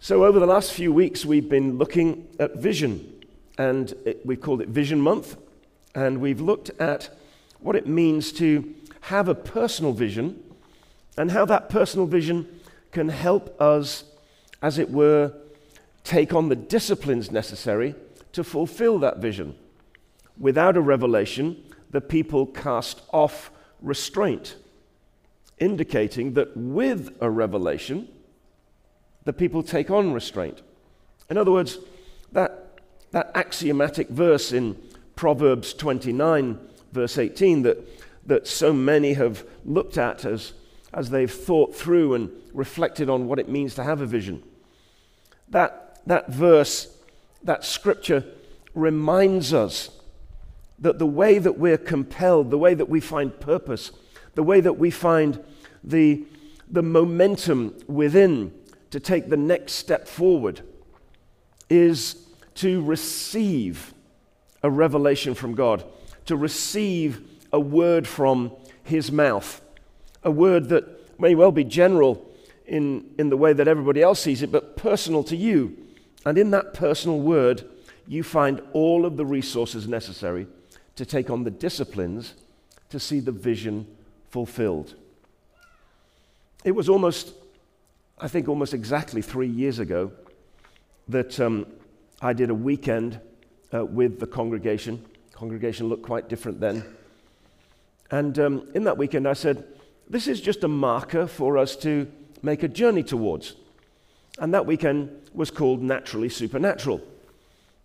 So, over the last few weeks, we've been looking at vision, and it, we've called it Vision Month. And we've looked at what it means to have a personal vision and how that personal vision can help us, as it were, take on the disciplines necessary to fulfill that vision. Without a revelation, the people cast off restraint, indicating that with a revelation, the people take on restraint. In other words, that, that axiomatic verse in Proverbs 29, verse 18, that, that so many have looked at as, as they've thought through and reflected on what it means to have a vision. That, that verse, that scripture, reminds us that the way that we're compelled, the way that we find purpose, the way that we find the, the momentum within to take the next step forward is to receive a revelation from God, to receive a word from His mouth, a word that may well be general in, in the way that everybody else sees it, but personal to you. And in that personal word, you find all of the resources necessary to take on the disciplines to see the vision fulfilled. It was almost I think almost exactly three years ago, that um, I did a weekend uh, with the congregation. Congregation looked quite different then. And um, in that weekend, I said, This is just a marker for us to make a journey towards. And that weekend was called Naturally Supernatural.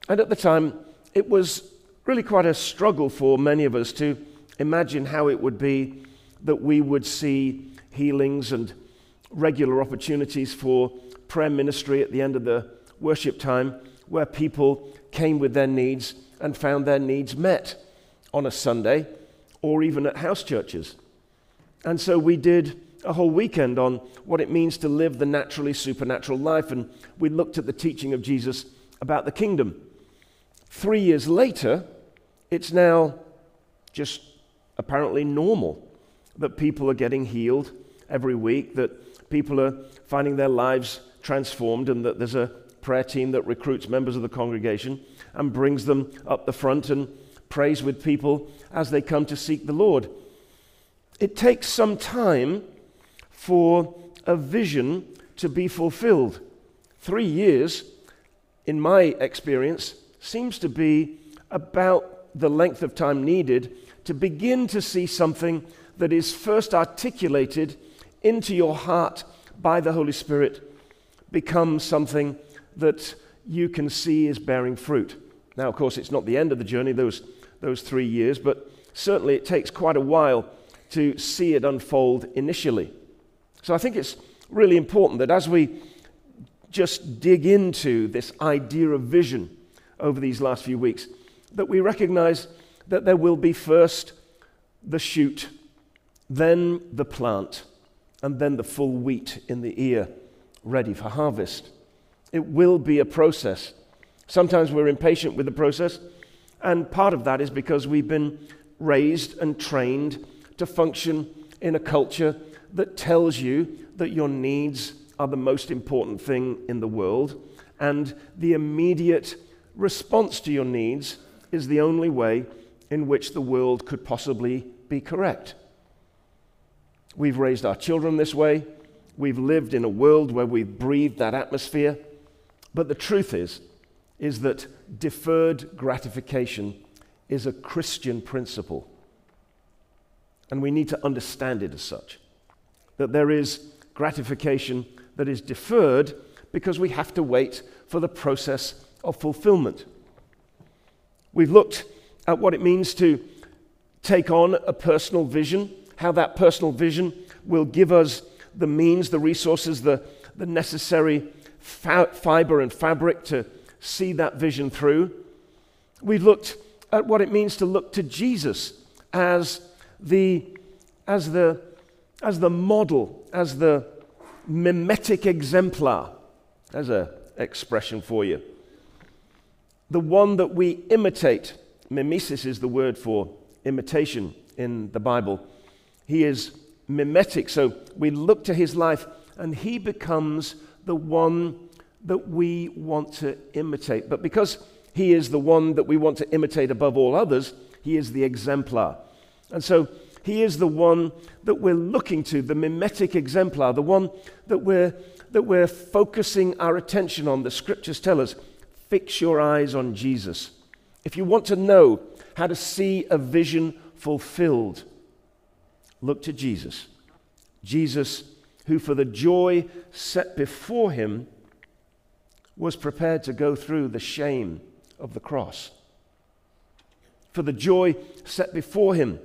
And at the time, it was really quite a struggle for many of us to imagine how it would be that we would see healings and regular opportunities for prayer ministry at the end of the worship time where people came with their needs and found their needs met on a Sunday or even at house churches. And so we did a whole weekend on what it means to live the naturally supernatural life, and we looked at the teaching of Jesus about the kingdom. Three years later, it's now just apparently normal that people are getting healed every week, that people are finding their lives transformed and that there's a prayer team that recruits members of the congregation and brings them up the front and prays with people as they come to seek the Lord. It takes some time for a vision to be fulfilled. Three years, in my experience, seems to be about the length of time needed to begin to see something that is first articulated into your heart by the Holy Spirit becomes something that you can see is bearing fruit. Now, of course, it's not the end of the journey, those, those three years, but certainly it takes quite a while to see it unfold initially. So I think it's really important that as we just dig into this idea of vision over these last few weeks, that we recognize that there will be first the shoot, then the plant, and then the full wheat in the ear ready for harvest. It will be a process. Sometimes we're impatient with the process, and part of that is because we've been raised and trained to function in a culture that tells you that your needs are the most important thing in the world, and the immediate response to your needs is the only way in which the world could possibly be correct. We've raised our children this way. We've lived in a world where we've breathed that atmosphere. But the truth is, is that deferred gratification is a Christian principle. And we need to understand it as such. That there is gratification that is deferred because we have to wait for the process of fulfillment. We've looked at what it means to take on a personal vision how that personal vision will give us the means, the resources, the, the necessary fa- fiber and fabric to see that vision through. We've looked at what it means to look to Jesus as the, as the, as the model, as the mimetic exemplar. There's an expression for you. The one that we imitate. Mimesis is the word for imitation in the Bible. He is mimetic. So we look to his life, and he becomes the one that we want to imitate. But because he is the one that we want to imitate above all others, he is the exemplar. And so he is the one that we're looking to, the mimetic exemplar, the one that we're, that we're focusing our attention on. The scriptures tell us fix your eyes on Jesus. If you want to know how to see a vision fulfilled, look to Jesus. Jesus, who for the joy set before him was prepared to go through the shame of the cross. For the joy set before him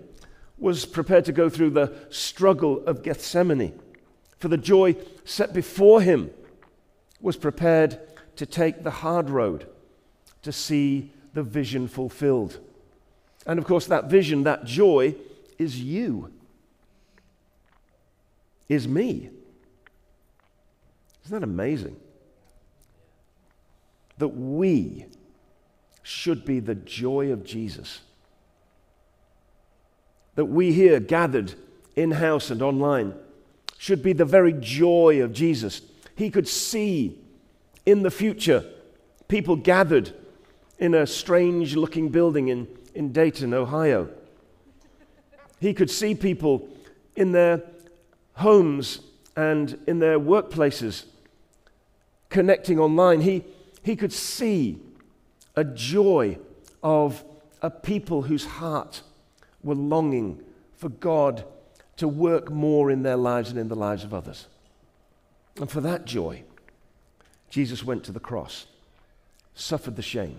was prepared to go through the struggle of Gethsemane. For the joy set before him was prepared to take the hard road to see the vision fulfilled. And of course, that vision, that joy, is you, is me. Isn't that amazing? That we should be the joy of Jesus. That we here, gathered in house and online, should be the very joy of Jesus. He could see in the future people gathered in a strange looking building in, in Dayton, Ohio. He could see people in their homes and in their workplaces connecting online. He, he could see a joy of a people whose heart were longing for God to work more in their lives and in the lives of others. And for that joy, Jesus went to the cross, suffered the shame,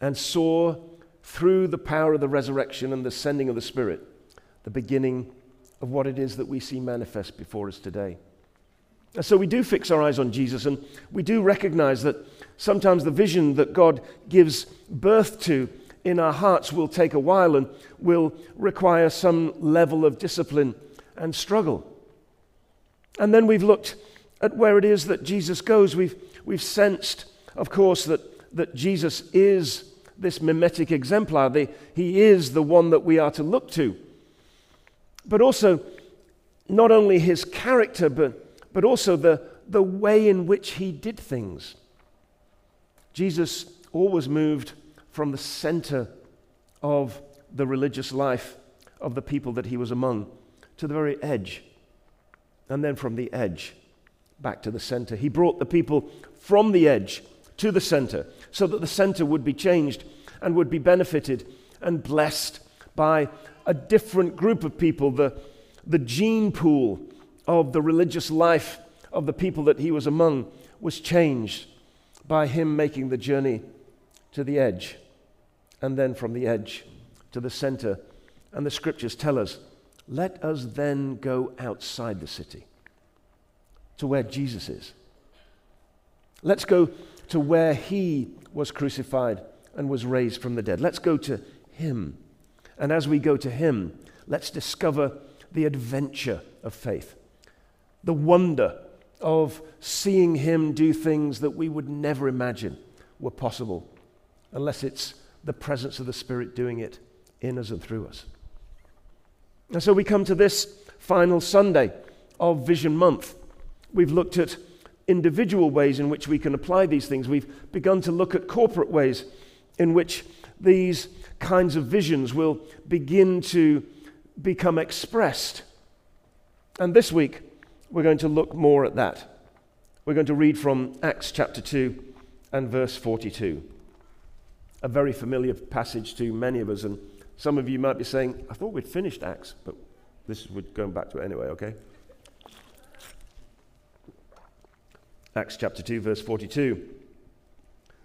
and saw through the power of the resurrection and the sending of the Spirit the beginning of what it is that we see manifest before us today. And so we do fix our eyes on Jesus, and we do recognize that sometimes the vision that God gives birth to in our hearts will take a while and will require some level of discipline and struggle. And then we've looked at where it is that Jesus goes. We've, we've sensed, of course, that, that Jesus is this mimetic exemplar. The, he is the one that we are to look to. But also, not only his character, but but also the, the way in which he did things. Jesus always moved from the center of the religious life of the people that he was among to the very edge, and then from the edge back to the center. He brought the people from the edge to the center so that the center would be changed and would be benefited and blessed by a different group of people, the, the gene pool of the religious life of the people that he was among was changed by him making the journey to the edge and then from the edge to the center. And the scriptures tell us let us then go outside the city to where Jesus is. Let's go to where he was crucified and was raised from the dead. Let's go to him. And as we go to him, let's discover the adventure of faith the wonder of seeing him do things that we would never imagine were possible unless it's the presence of the Spirit doing it in us and through us. And so we come to this final Sunday of Vision Month. We've looked at individual ways in which we can apply these things. We've begun to look at corporate ways in which these kinds of visions will begin to become expressed. And this week, we're going to look more at that. We're going to read from Acts chapter 2 and verse 42. A very familiar passage to many of us, and some of you might be saying, I thought we'd finished Acts, but this is we're going back to it anyway, okay? Acts chapter 2, verse 42.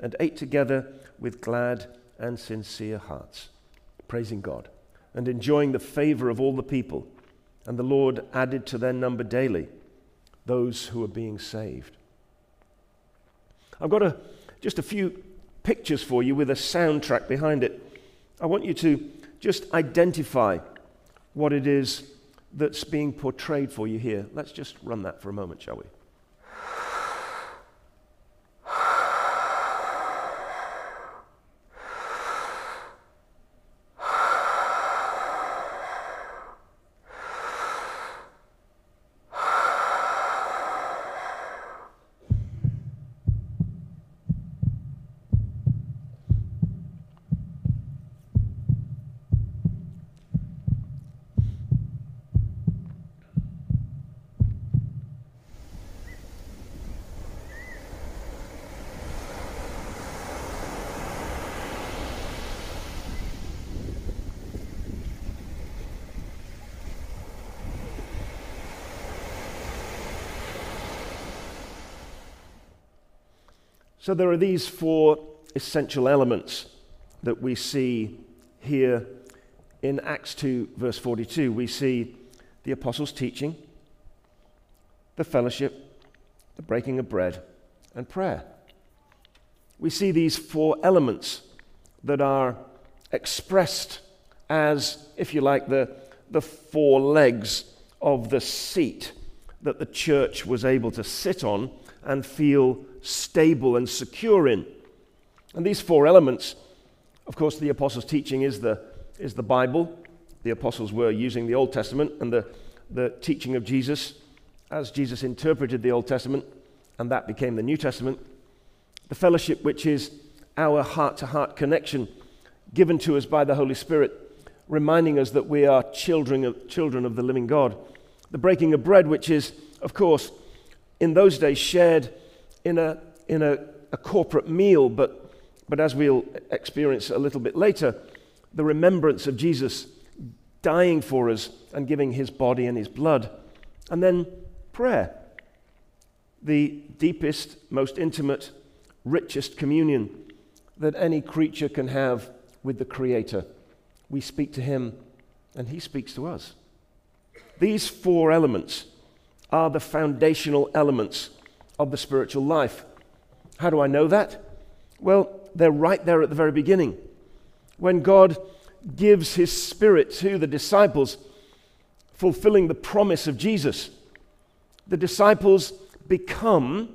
and ate together with glad and sincere hearts, praising God and enjoying the favor of all the people. And the Lord added to their number daily those who were being saved. I've got a, just a few pictures for you with a soundtrack behind it. I want you to just identify what it is that's being portrayed for you here. Let's just run that for a moment, shall we? So there are these four essential elements that we see here in Acts 2, verse 42. We see the apostles' teaching, the fellowship, the breaking of bread, and prayer. We see these four elements that are expressed as, if you like, the, the four legs of the seat that the church was able to sit on and feel stable and secure in. And these four elements, of course, the apostles' teaching is the, is the Bible. The apostles were using the Old Testament and the, the teaching of Jesus as Jesus interpreted the Old Testament, and that became the New Testament. The fellowship, which is our heart to heart connection given to us by the Holy Spirit, reminding us that we are children of, children of the living God. The breaking of bread, which is, of course, in those days shared in a, in a, a corporate meal, but, but as we'll experience a little bit later, the remembrance of Jesus dying for us and giving his body and his blood. And then prayer, the deepest, most intimate, richest communion that any creature can have with the Creator. We speak to him and he speaks to us. These four elements are the foundational elements of the spiritual life. How do I know that? Well, they're right there at the very beginning. When God gives his spirit to the disciples, fulfilling the promise of Jesus, the disciples become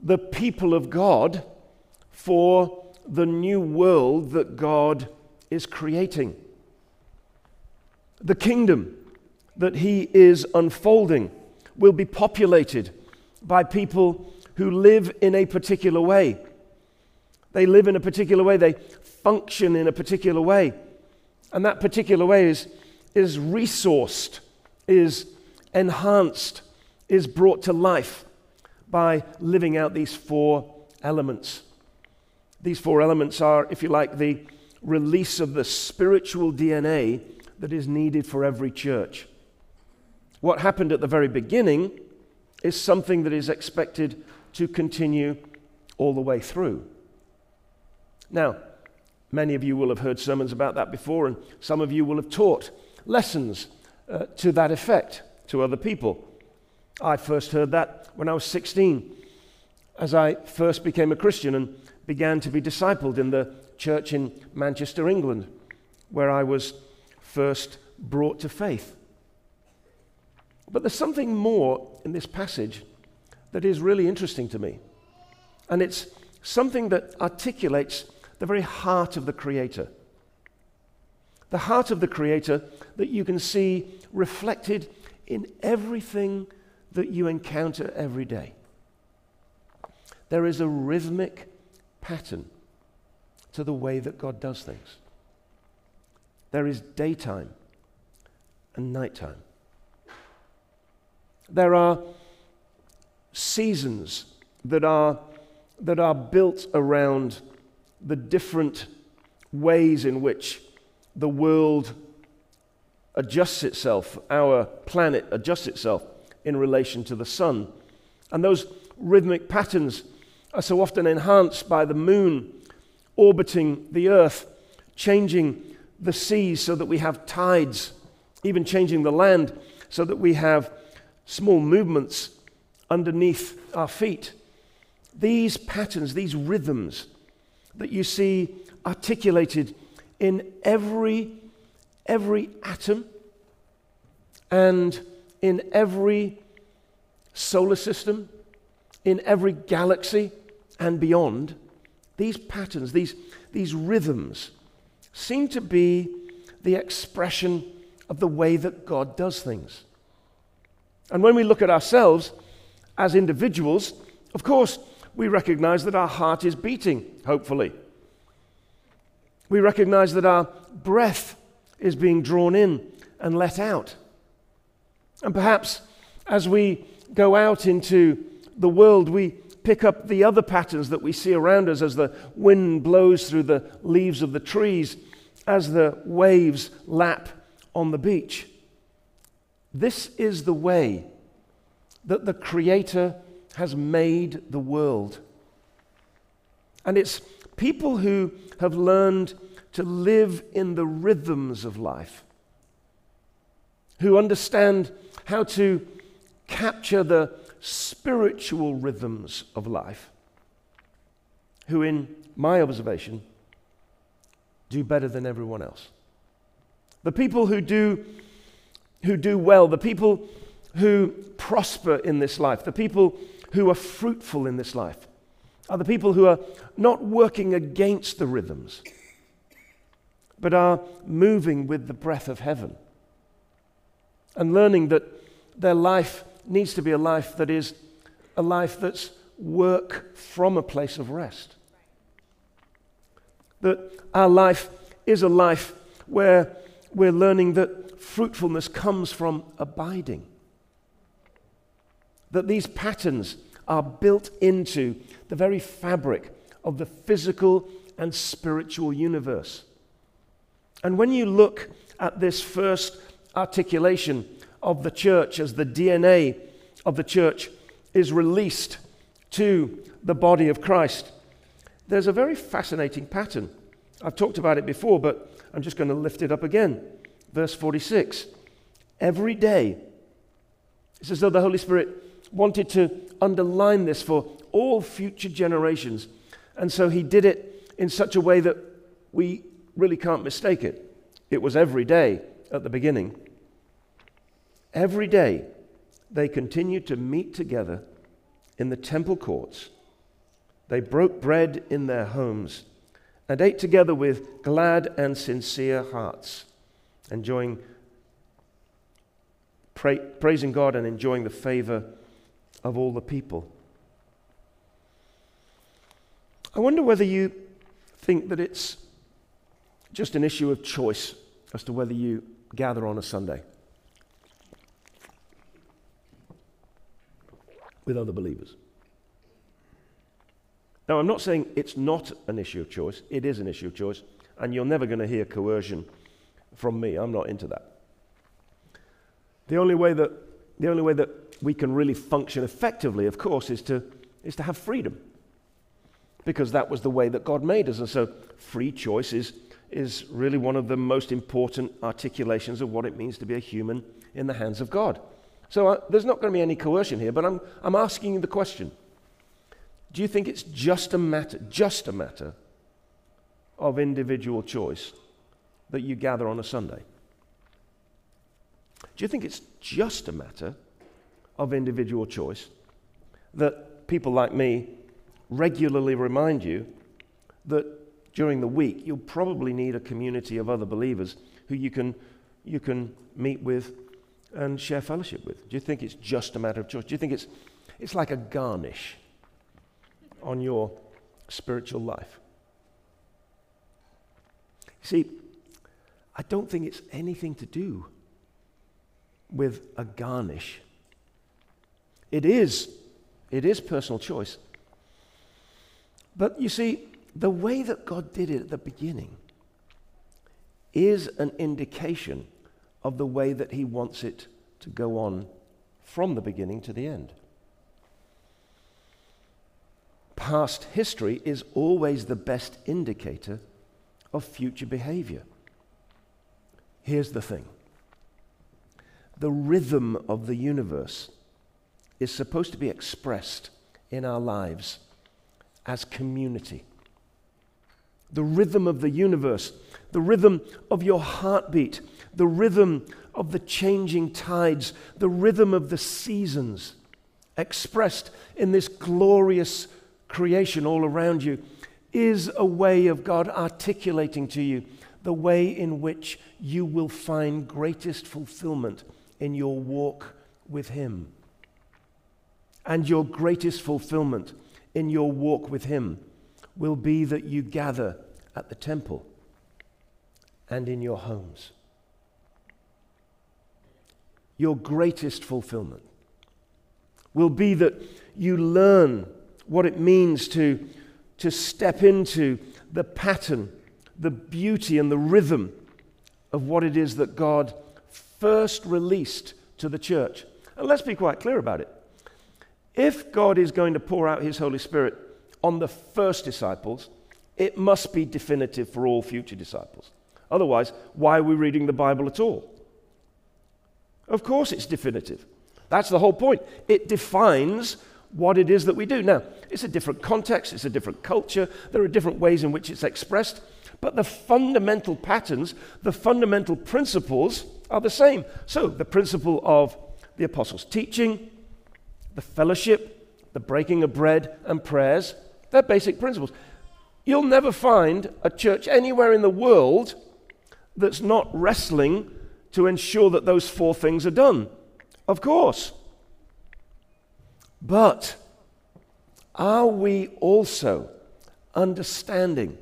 the people of God for the new world that God is creating. The kingdom that he is unfolding will be populated by people who live in a particular way. They live in a particular way, they function in a particular way. And that particular way is, is resourced, is enhanced, is brought to life by living out these four elements. These four elements are, if you like, the release of the spiritual DNA that is needed for every church. What happened at the very beginning is something that is expected to continue all the way through. Now, many of you will have heard sermons about that before, and some of you will have taught lessons uh, to that effect to other people. I first heard that when I was 16, as I first became a Christian and began to be discipled in the church in Manchester, England, where I was first brought to faith. But there's something more in this passage that is really interesting to me. And it's something that articulates the very heart of the Creator. The heart of the Creator that you can see reflected in everything that you encounter every day. There is a rhythmic pattern to the way that God does things. There is daytime and nighttime. There are seasons that are, that are built around the different ways in which the world adjusts itself, our planet adjusts itself in relation to the sun. And those rhythmic patterns are so often enhanced by the moon orbiting the earth, changing the seas so that we have tides, even changing the land so that we have small movements underneath our feet. these patterns, these rhythms that you see articulated in every, every atom and in every solar system, in every galaxy and beyond, these patterns, these, these rhythms, seem to be the expression of the way that God does things. And when we look at ourselves as individuals, of course, we recognize that our heart is beating, hopefully. We recognize that our breath is being drawn in and let out. And perhaps as we go out into the world, we pick up the other patterns that we see around us as the wind blows through the leaves of the trees, as the waves lap on the beach. This is the way that the Creator has made the world. And it's people who have learned to live in the rhythms of life, who understand how to capture the spiritual rhythms of life, who, in my observation, do better than everyone else. The people who do, who do well, the people who prosper in this life, the people who are fruitful in this life, are the people who are not working against the rhythms, but are moving with the breath of heaven and learning that their life needs to be a life that is a life that's work from a place of rest. That our life is a life where we're learning that fruitfulness comes from abiding. That these patterns are built into the very fabric of the physical and spiritual universe. And when you look at this first articulation of the church as the DNA of the church is released to the body of Christ, there's a very fascinating pattern. I've talked about it before, but I'm just going to lift it up again. Verse 46. Every day, it's as though the Holy Spirit wanted to underline this for all future generations. And so he did it in such a way that we really can't mistake it. It was every day at the beginning. Every day, they continued to meet together in the temple courts. They broke bread in their homes and ate together with glad and sincere hearts, enjoying, pra- praising God and enjoying the favor of all the people. I wonder whether you think that it's just an issue of choice as to whether you gather on a Sunday. with other believers. Now, I'm not saying it's not an issue of choice, it is an issue of choice, and you're never going to hear coercion from me. I'm not into that. The only way that, the only way that we can really function effectively, of course, is to, is to have freedom. Because that was the way that God made us. And so, free choice is, is really one of the most important articulations of what it means to be a human in the hands of God. So uh, there's not going to be any coercion here, but I'm, I'm asking you the question. Do you think it's just a matter, just a matter of individual choice that you gather on a Sunday? Do you think it's just a matter of individual choice that people like me regularly remind you that during the week you'll probably need a community of other believers who you can, you can meet with and share fellowship with? Do you think it's just a matter of choice? Do you think it's, it's like a garnish on your spiritual life? See, I don't think it's anything to do with a garnish. It is, it is personal choice. But you see, the way that God did it at the beginning is an indication of the way that He wants it to go on from the beginning to the end. Past history is always the best indicator of future behavior. Here's the thing the rhythm of the universe is supposed to be expressed in our lives as community. The rhythm of the universe, the rhythm of your heartbeat, the rhythm of the changing tides, the rhythm of the seasons, expressed in this glorious creation all around you, is a way of God articulating to you the way in which you will find greatest fulfillment in your walk with Him. And your greatest fulfillment in your walk with Him will be that you gather at the temple and in your homes. Your greatest fulfillment will be that you learn what it means to, to step into the pattern, the beauty, and the rhythm of what it is that God first released to the church. And let's be quite clear about it. If God is going to pour out his Holy Spirit on the first disciples, it must be definitive for all future disciples. Otherwise, why are we reading the Bible at all? Of course, it's definitive. That's the whole point. It defines what it is that we do. Now, it's a different context, it's a different culture, there are different ways in which it's expressed, but the fundamental patterns, the fundamental principles are the same. So, the principle of the apostles' teaching, the fellowship, the breaking of bread, and prayers, they're basic principles. You'll never find a church anywhere in the world that's not wrestling to ensure that those four things are done. Of course. But are we also understanding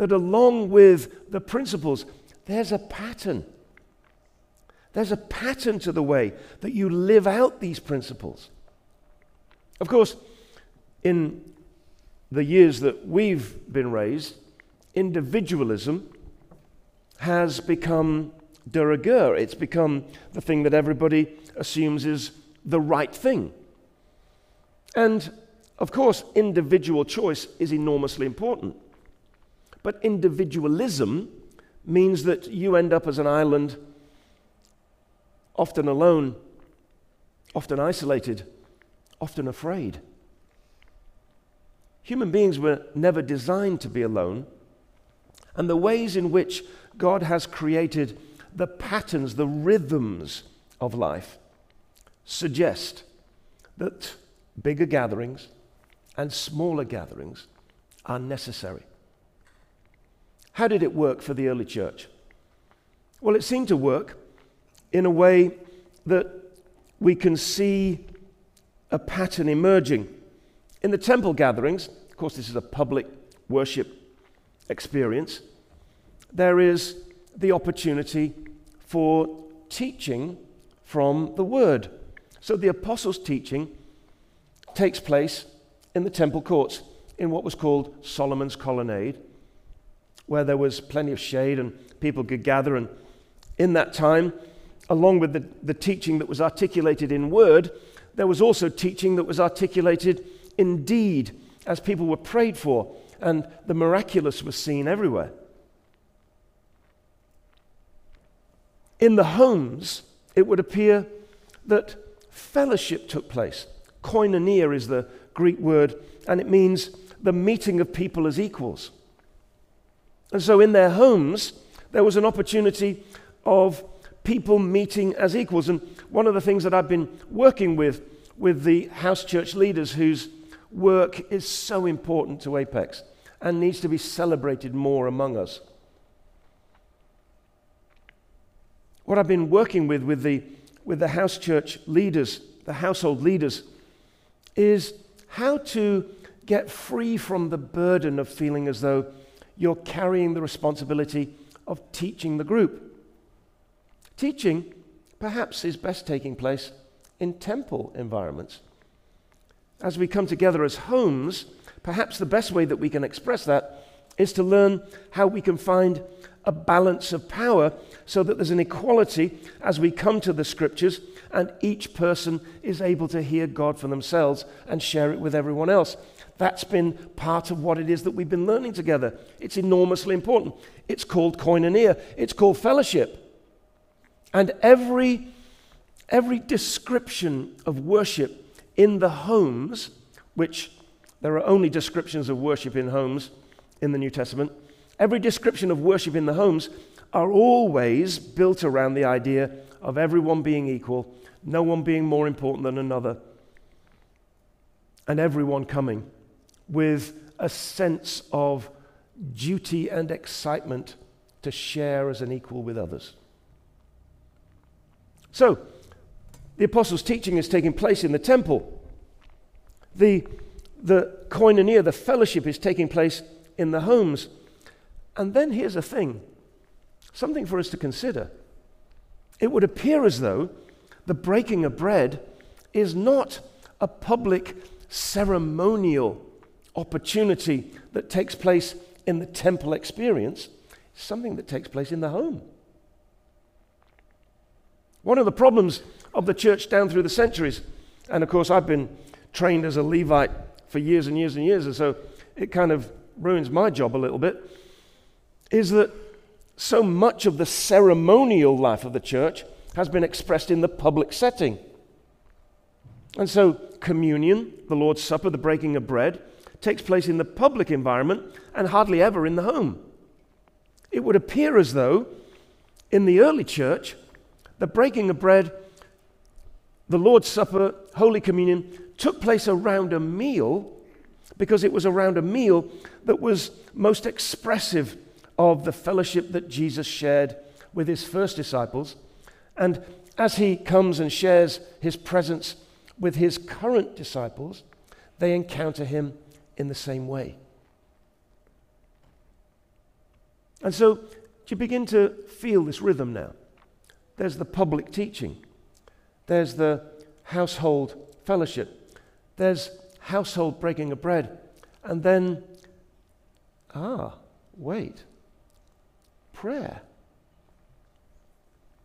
that along with the principles, there's a pattern? There's a pattern to the way that you live out these principles. Of course, in the years that we've been raised, individualism has become de rigueur. It's become the thing that everybody assumes is the right thing. And of course, individual choice is enormously important. But individualism means that you end up as an island, often alone, often isolated, often afraid. Human beings were never designed to be alone, and the ways in which God has created the patterns, the rhythms of life suggest that bigger gatherings and smaller gatherings are necessary. How did it work for the early church? Well, it seemed to work in a way that we can see a pattern emerging. In the temple gatherings, of course, this is a public worship experience, there is the opportunity for teaching from the Word. So the apostles' teaching takes place in the temple courts in what was called Solomon's Colonnade, where there was plenty of shade and people could gather. And in that time, along with the, the teaching that was articulated in word, there was also teaching that was articulated in deed as people were prayed for, and the miraculous was seen everywhere. In the homes, it would appear that fellowship took place. Koinonia is the Greek word, and it means the meeting of people as equals. And so in their homes, there was an opportunity of people meeting as equals. And one of the things that I've been working with with the house church leaders whose work is so important to Apex and needs to be celebrated more among us. What I've been working with with the, with the house church leaders, the household leaders, is how to get free from the burden of feeling as though you're carrying the responsibility of teaching the group. Teaching, perhaps, is best taking place in temple environments. As we come together as homes, perhaps the best way that we can express that is to learn how we can find a balance of power so that there's an equality as we come to the scriptures and each person is able to hear God for themselves and share it with everyone else. That's been part of what it is that we've been learning together. It's enormously important. It's called koinonia, it's called fellowship. And every, every description of worship in the homes, which There are only descriptions of worship in homes in the New Testament. Every description of worship in the homes are always built around the idea of everyone being equal, no one being more important than another, and everyone coming with a sense of duty and excitement to share as an equal with others. So, the apostles' teaching is taking place in the temple. The, the koinonia, the fellowship, is taking place in the homes. And then here's a thing something for us to consider. It would appear as though the breaking of bread is not a public ceremonial opportunity that takes place in the temple experience, it's something that takes place in the home. One of the problems of the church down through the centuries, and of course, I've been trained as a Levite for years and years and years, and so it kind of ruins my job a little bit, is that so much of the ceremonial life of the church has been expressed in the public setting. And so, communion, the Lord's Supper, the breaking of bread, takes place in the public environment and hardly ever in the home. It would appear as though in the early church, the breaking of bread, the Lord's Supper, Holy Communion took place around a meal because it was around a meal that was most expressive of the fellowship that Jesus shared with his first disciples. And as he comes and shares his presence with his current disciples, they encounter him in the same way. And so you begin to feel this rhythm now. There's the public teaching, there's the household fellowship, there's household breaking of bread, and then, ah, wait, prayer.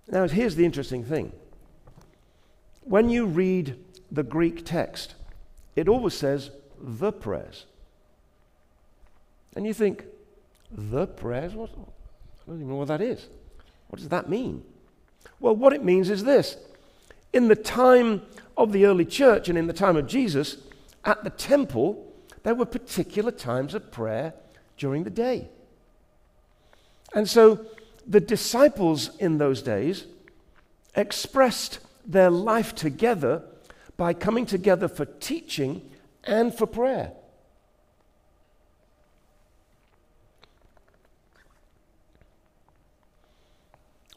Now, here's the interesting thing. When you read the Greek text, it always says the prayers. And you think, the prayers? What? I don't even know what that is. What does that mean? Well, what it means is this in the time of the early church and in the time of Jesus, at the temple, there were particular times of prayer during the day. And so the disciples in those days expressed their life together by coming together for teaching and for prayer.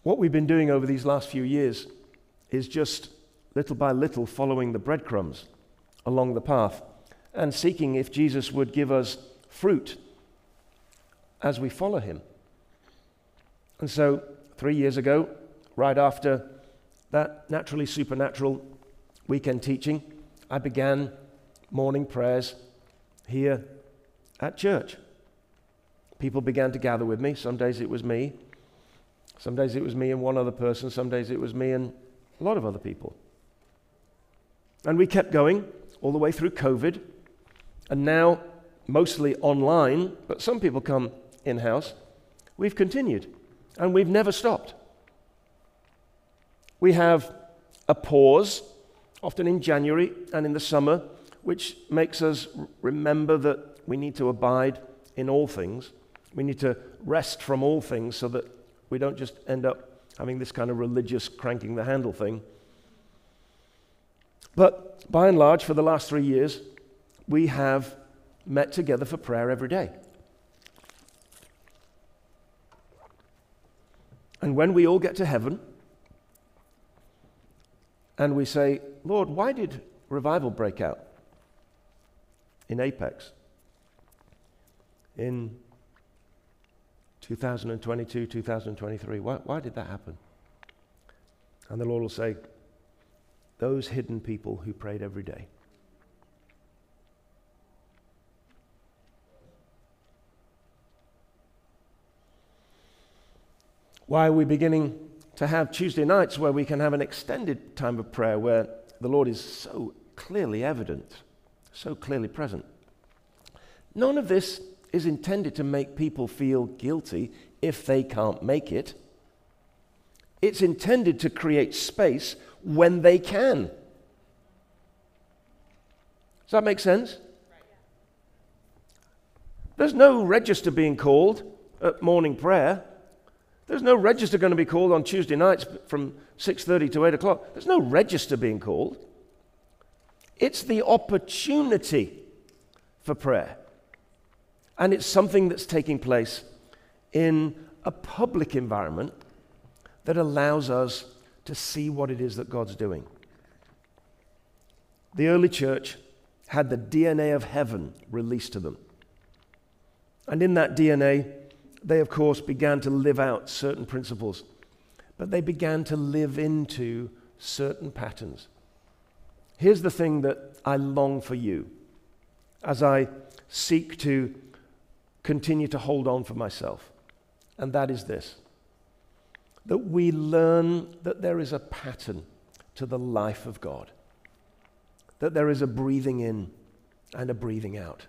What we've been doing over these last few years is just little by little following the breadcrumbs along the path and seeking if Jesus would give us fruit as we follow him. And so, three years ago, right after that naturally supernatural weekend teaching, I began morning prayers here at church. People began to gather with me. Some days it was me. Some days it was me and one other person. Some days it was me and a lot of other people. And we kept going all the way through COVID. And now, mostly online, but some people come in house, we've continued and we've never stopped. We have a pause, often in January and in the summer, which makes us remember that we need to abide in all things. We need to rest from all things so that we don't just end up having this kind of religious cranking the handle thing. But by and large, for the last three years, we have met together for prayer every day. And when we all get to heaven and we say, Lord, why did revival break out in Apex in 2022, 2023? Why, why did that happen? And the Lord will say, Those hidden people who prayed every day. Why are we beginning to have Tuesday nights where we can have an extended time of prayer where the Lord is so clearly evident, so clearly present? None of this is intended to make people feel guilty if they can't make it. It's intended to create space when they can. Does that make sense? There's no register being called at morning prayer. There's no register going to be called on Tuesday nights from 6:30 to 8 o'clock. There's no register being called. It's the opportunity for prayer. And it's something that's taking place in a public environment that allows us to see what it is that God's doing. The early church had the DNA of heaven released to them. And in that DNA, they, of course, began to live out certain principles, but they began to live into certain patterns. Here's the thing that I long for you as I seek to continue to hold on for myself, and that is this that we learn that there is a pattern to the life of God, that there is a breathing in and a breathing out.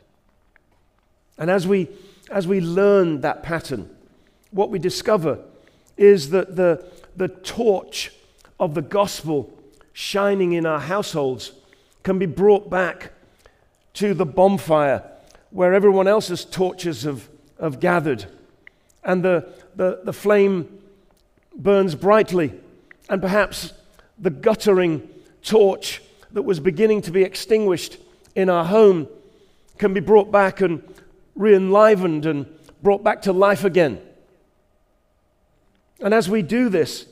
And as we, as we learn that pattern, what we discover is that the, the torch of the gospel shining in our households can be brought back to the bonfire where everyone else's torches have, have gathered. And the, the, the flame burns brightly, and perhaps the guttering torch that was beginning to be extinguished in our home can be brought back and re enlivened and brought back to life again. And as we do this,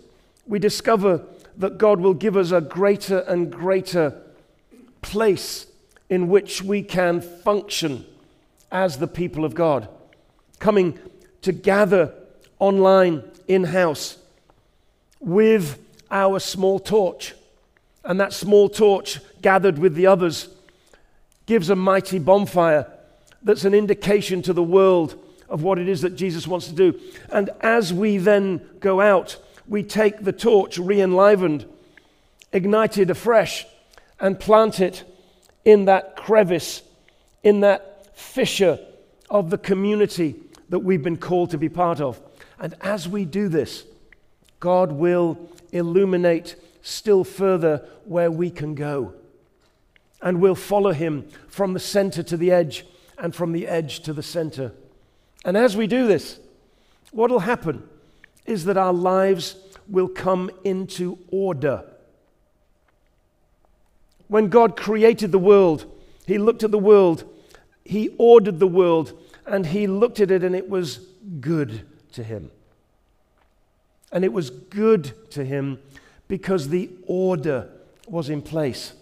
we discover that God will give us a greater and greater place in which we can function as the people of God, coming to gather online, in house, with our small torch. And that small torch, gathered with the others, gives a mighty bonfire that's an indication to the world of what it is that Jesus wants to do. And as we then go out, we take the torch re enlivened, ignited afresh, and plant it in that crevice, in that fissure of the community that we've been called to be part of. And as we do this, God will illuminate still further where we can go. And we'll follow him from the center to the edge and from the edge to the center. And as we do this, what will happen is that our lives will come into order. When God created the world, He looked at the world, He ordered the world, and He looked at it, and it was good to Him. And it was good to him because the order was in place.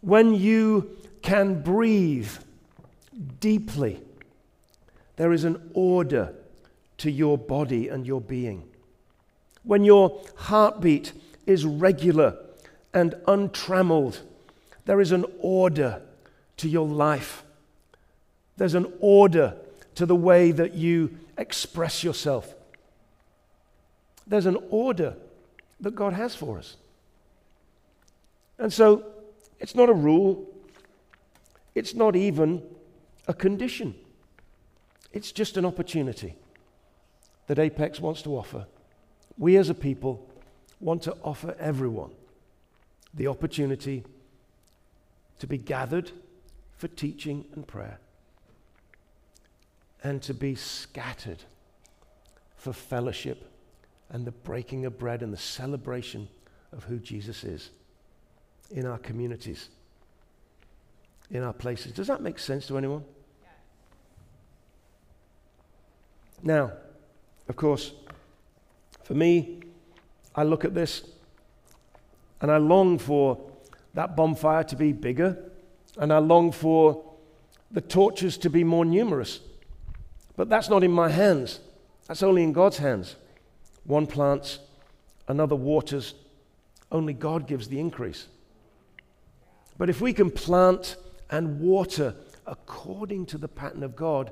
When you can breathe deeply, there is an order to your body and your being. When your heartbeat is regular and untrammeled, there is an order to your life. There's an order to the way that you express yourself. There's an order that God has for us. And so it's not a rule, it's not even a condition. It's just an opportunity that Apex wants to offer. We as a people want to offer everyone the opportunity to be gathered for teaching and prayer and to be scattered for fellowship and the breaking of bread and the celebration of who Jesus is in our communities, in our places. Does that make sense to anyone? Now, of course, for me, I look at this and I long for that bonfire to be bigger and I long for the torches to be more numerous. But that's not in my hands, that's only in God's hands. One plants, another waters. Only God gives the increase. But if we can plant and water according to the pattern of God,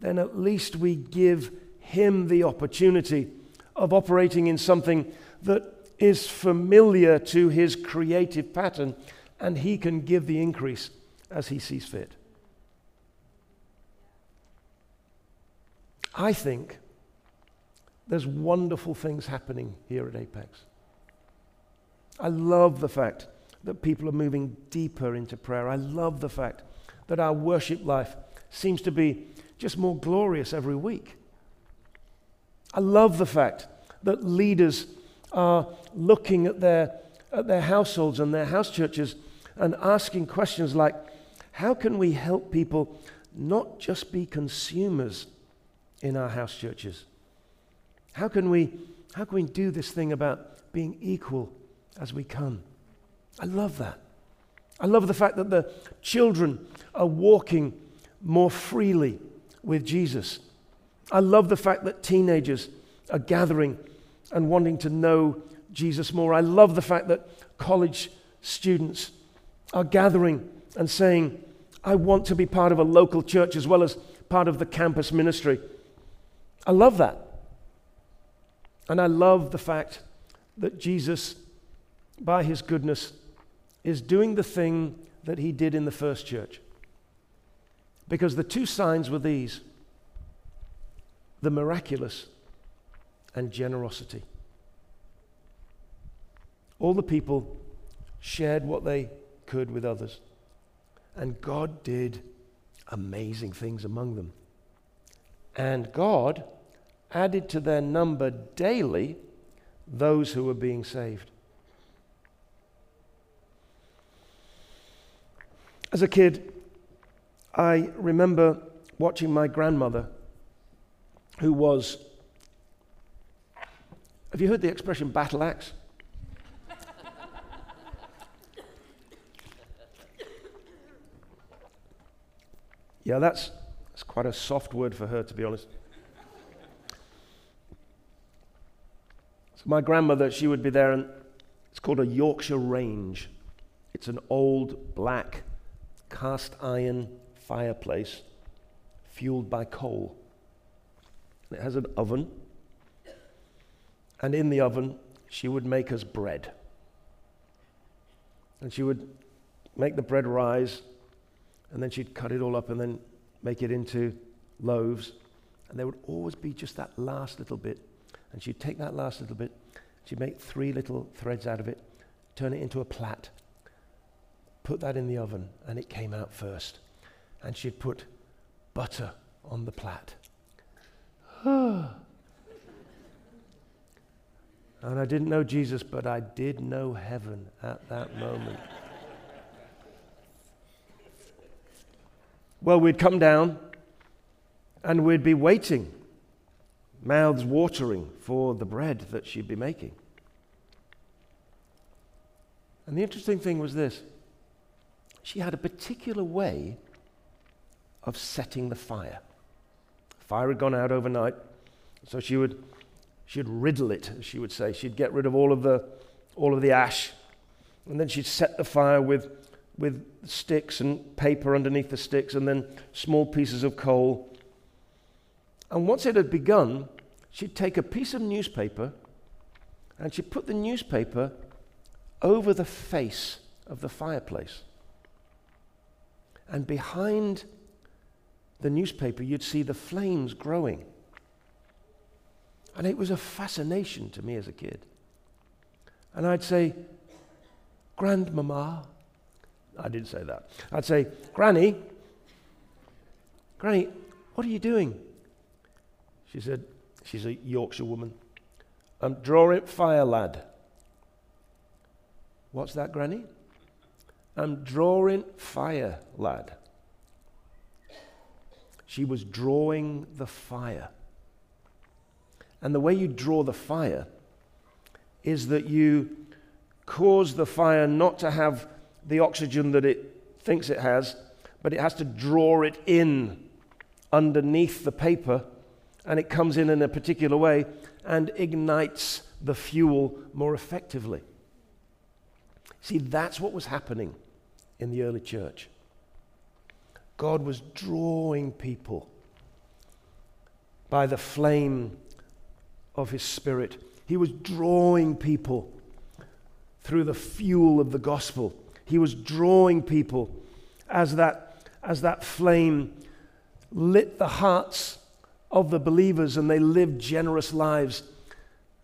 then at least we give Him the opportunity of operating in something that is familiar to His creative pattern, and He can give the increase as He sees fit. I think there's wonderful things happening here at Apex. I love the fact that people are moving deeper into prayer. I love the fact that our worship life seems to be just more glorious every week. I love the fact that leaders are looking at their, at their households and their house churches and asking questions like how can we help people not just be consumers in our house churches? How can we, how can we do this thing about being equal as we come? I love that. I love the fact that the children are walking more freely with Jesus. I love the fact that teenagers are gathering and wanting to know Jesus more. I love the fact that college students are gathering and saying, I want to be part of a local church as well as part of the campus ministry. I love that. And I love the fact that Jesus, by his goodness, is doing the thing that he did in the first church. Because the two signs were these the miraculous and generosity. All the people shared what they could with others. And God did amazing things among them. And God added to their number daily those who were being saved. As a kid, I remember watching my grandmother, who was. Have you heard the expression battle axe? yeah, that's, that's quite a soft word for her, to be honest. So, my grandmother, she would be there, and it's called a Yorkshire range. It's an old black cast iron fireplace fueled by coal. It has an oven, and in the oven, she would make us bread. And she would make the bread rise, and then she'd cut it all up and then make it into loaves. And there would always be just that last little bit. And she'd take that last little bit, she'd make three little threads out of it, turn it into a plait, put that in the oven, and it came out first and she'd put butter on the plait. and I didn't know Jesus, but I did know heaven at that moment. well, we'd come down and we'd be waiting, mouths watering for the bread that she'd be making. And the interesting thing was this she had a particular way of setting the fire. Fire had gone out overnight, so she would she'd riddle it, she would say. She'd get rid of all of the all of the ash, and then she'd set the fire with with sticks and paper underneath the sticks, and then small pieces of coal. And once it had begun, she'd take a piece of newspaper and she'd put the newspaper over the face of the fireplace. And behind the newspaper, you'd see the flames growing. And it was a fascination to me as a kid. And I'd say, Grandmama, I didn't say that. I'd say, Granny, Granny, what are you doing? She said, she's a Yorkshire woman. I'm drawing fire, lad. What's that, Granny? I'm drawing fire, lad. She was drawing the fire. And the way you draw the fire is that you cause the fire not to have the oxygen that it thinks it has, but it has to draw it in underneath the paper, and it comes in in a particular way and ignites the fuel more effectively. See, that's what was happening in the early church. God was drawing people by the flame of his spirit. He was drawing people through the fuel of the gospel. He was drawing people as that, as that flame lit the hearts of the believers and they lived generous lives.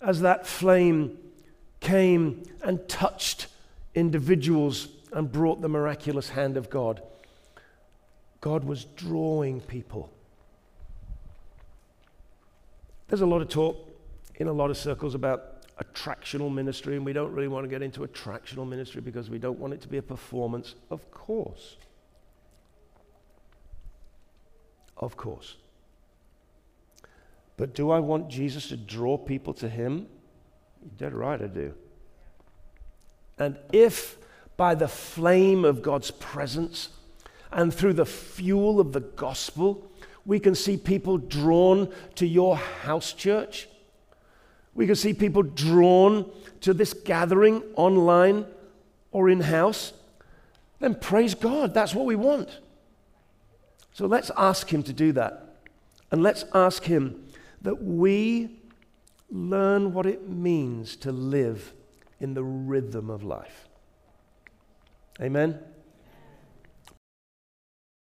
As that flame came and touched individuals and brought the miraculous hand of God. God was drawing people. There's a lot of talk in a lot of circles about attractional ministry, and we don't really want to get into attractional ministry because we don't want it to be a performance. Of course. Of course. But do I want Jesus to draw people to Him? You're dead right, I do. And if by the flame of God's presence and through the fuel of the gospel, we can see people drawn to your house church. We can see people drawn to this gathering online or in house. Then praise God. That's what we want. So let's ask Him to do that. And let's ask Him that we learn what it means to live in the rhythm of life. Amen.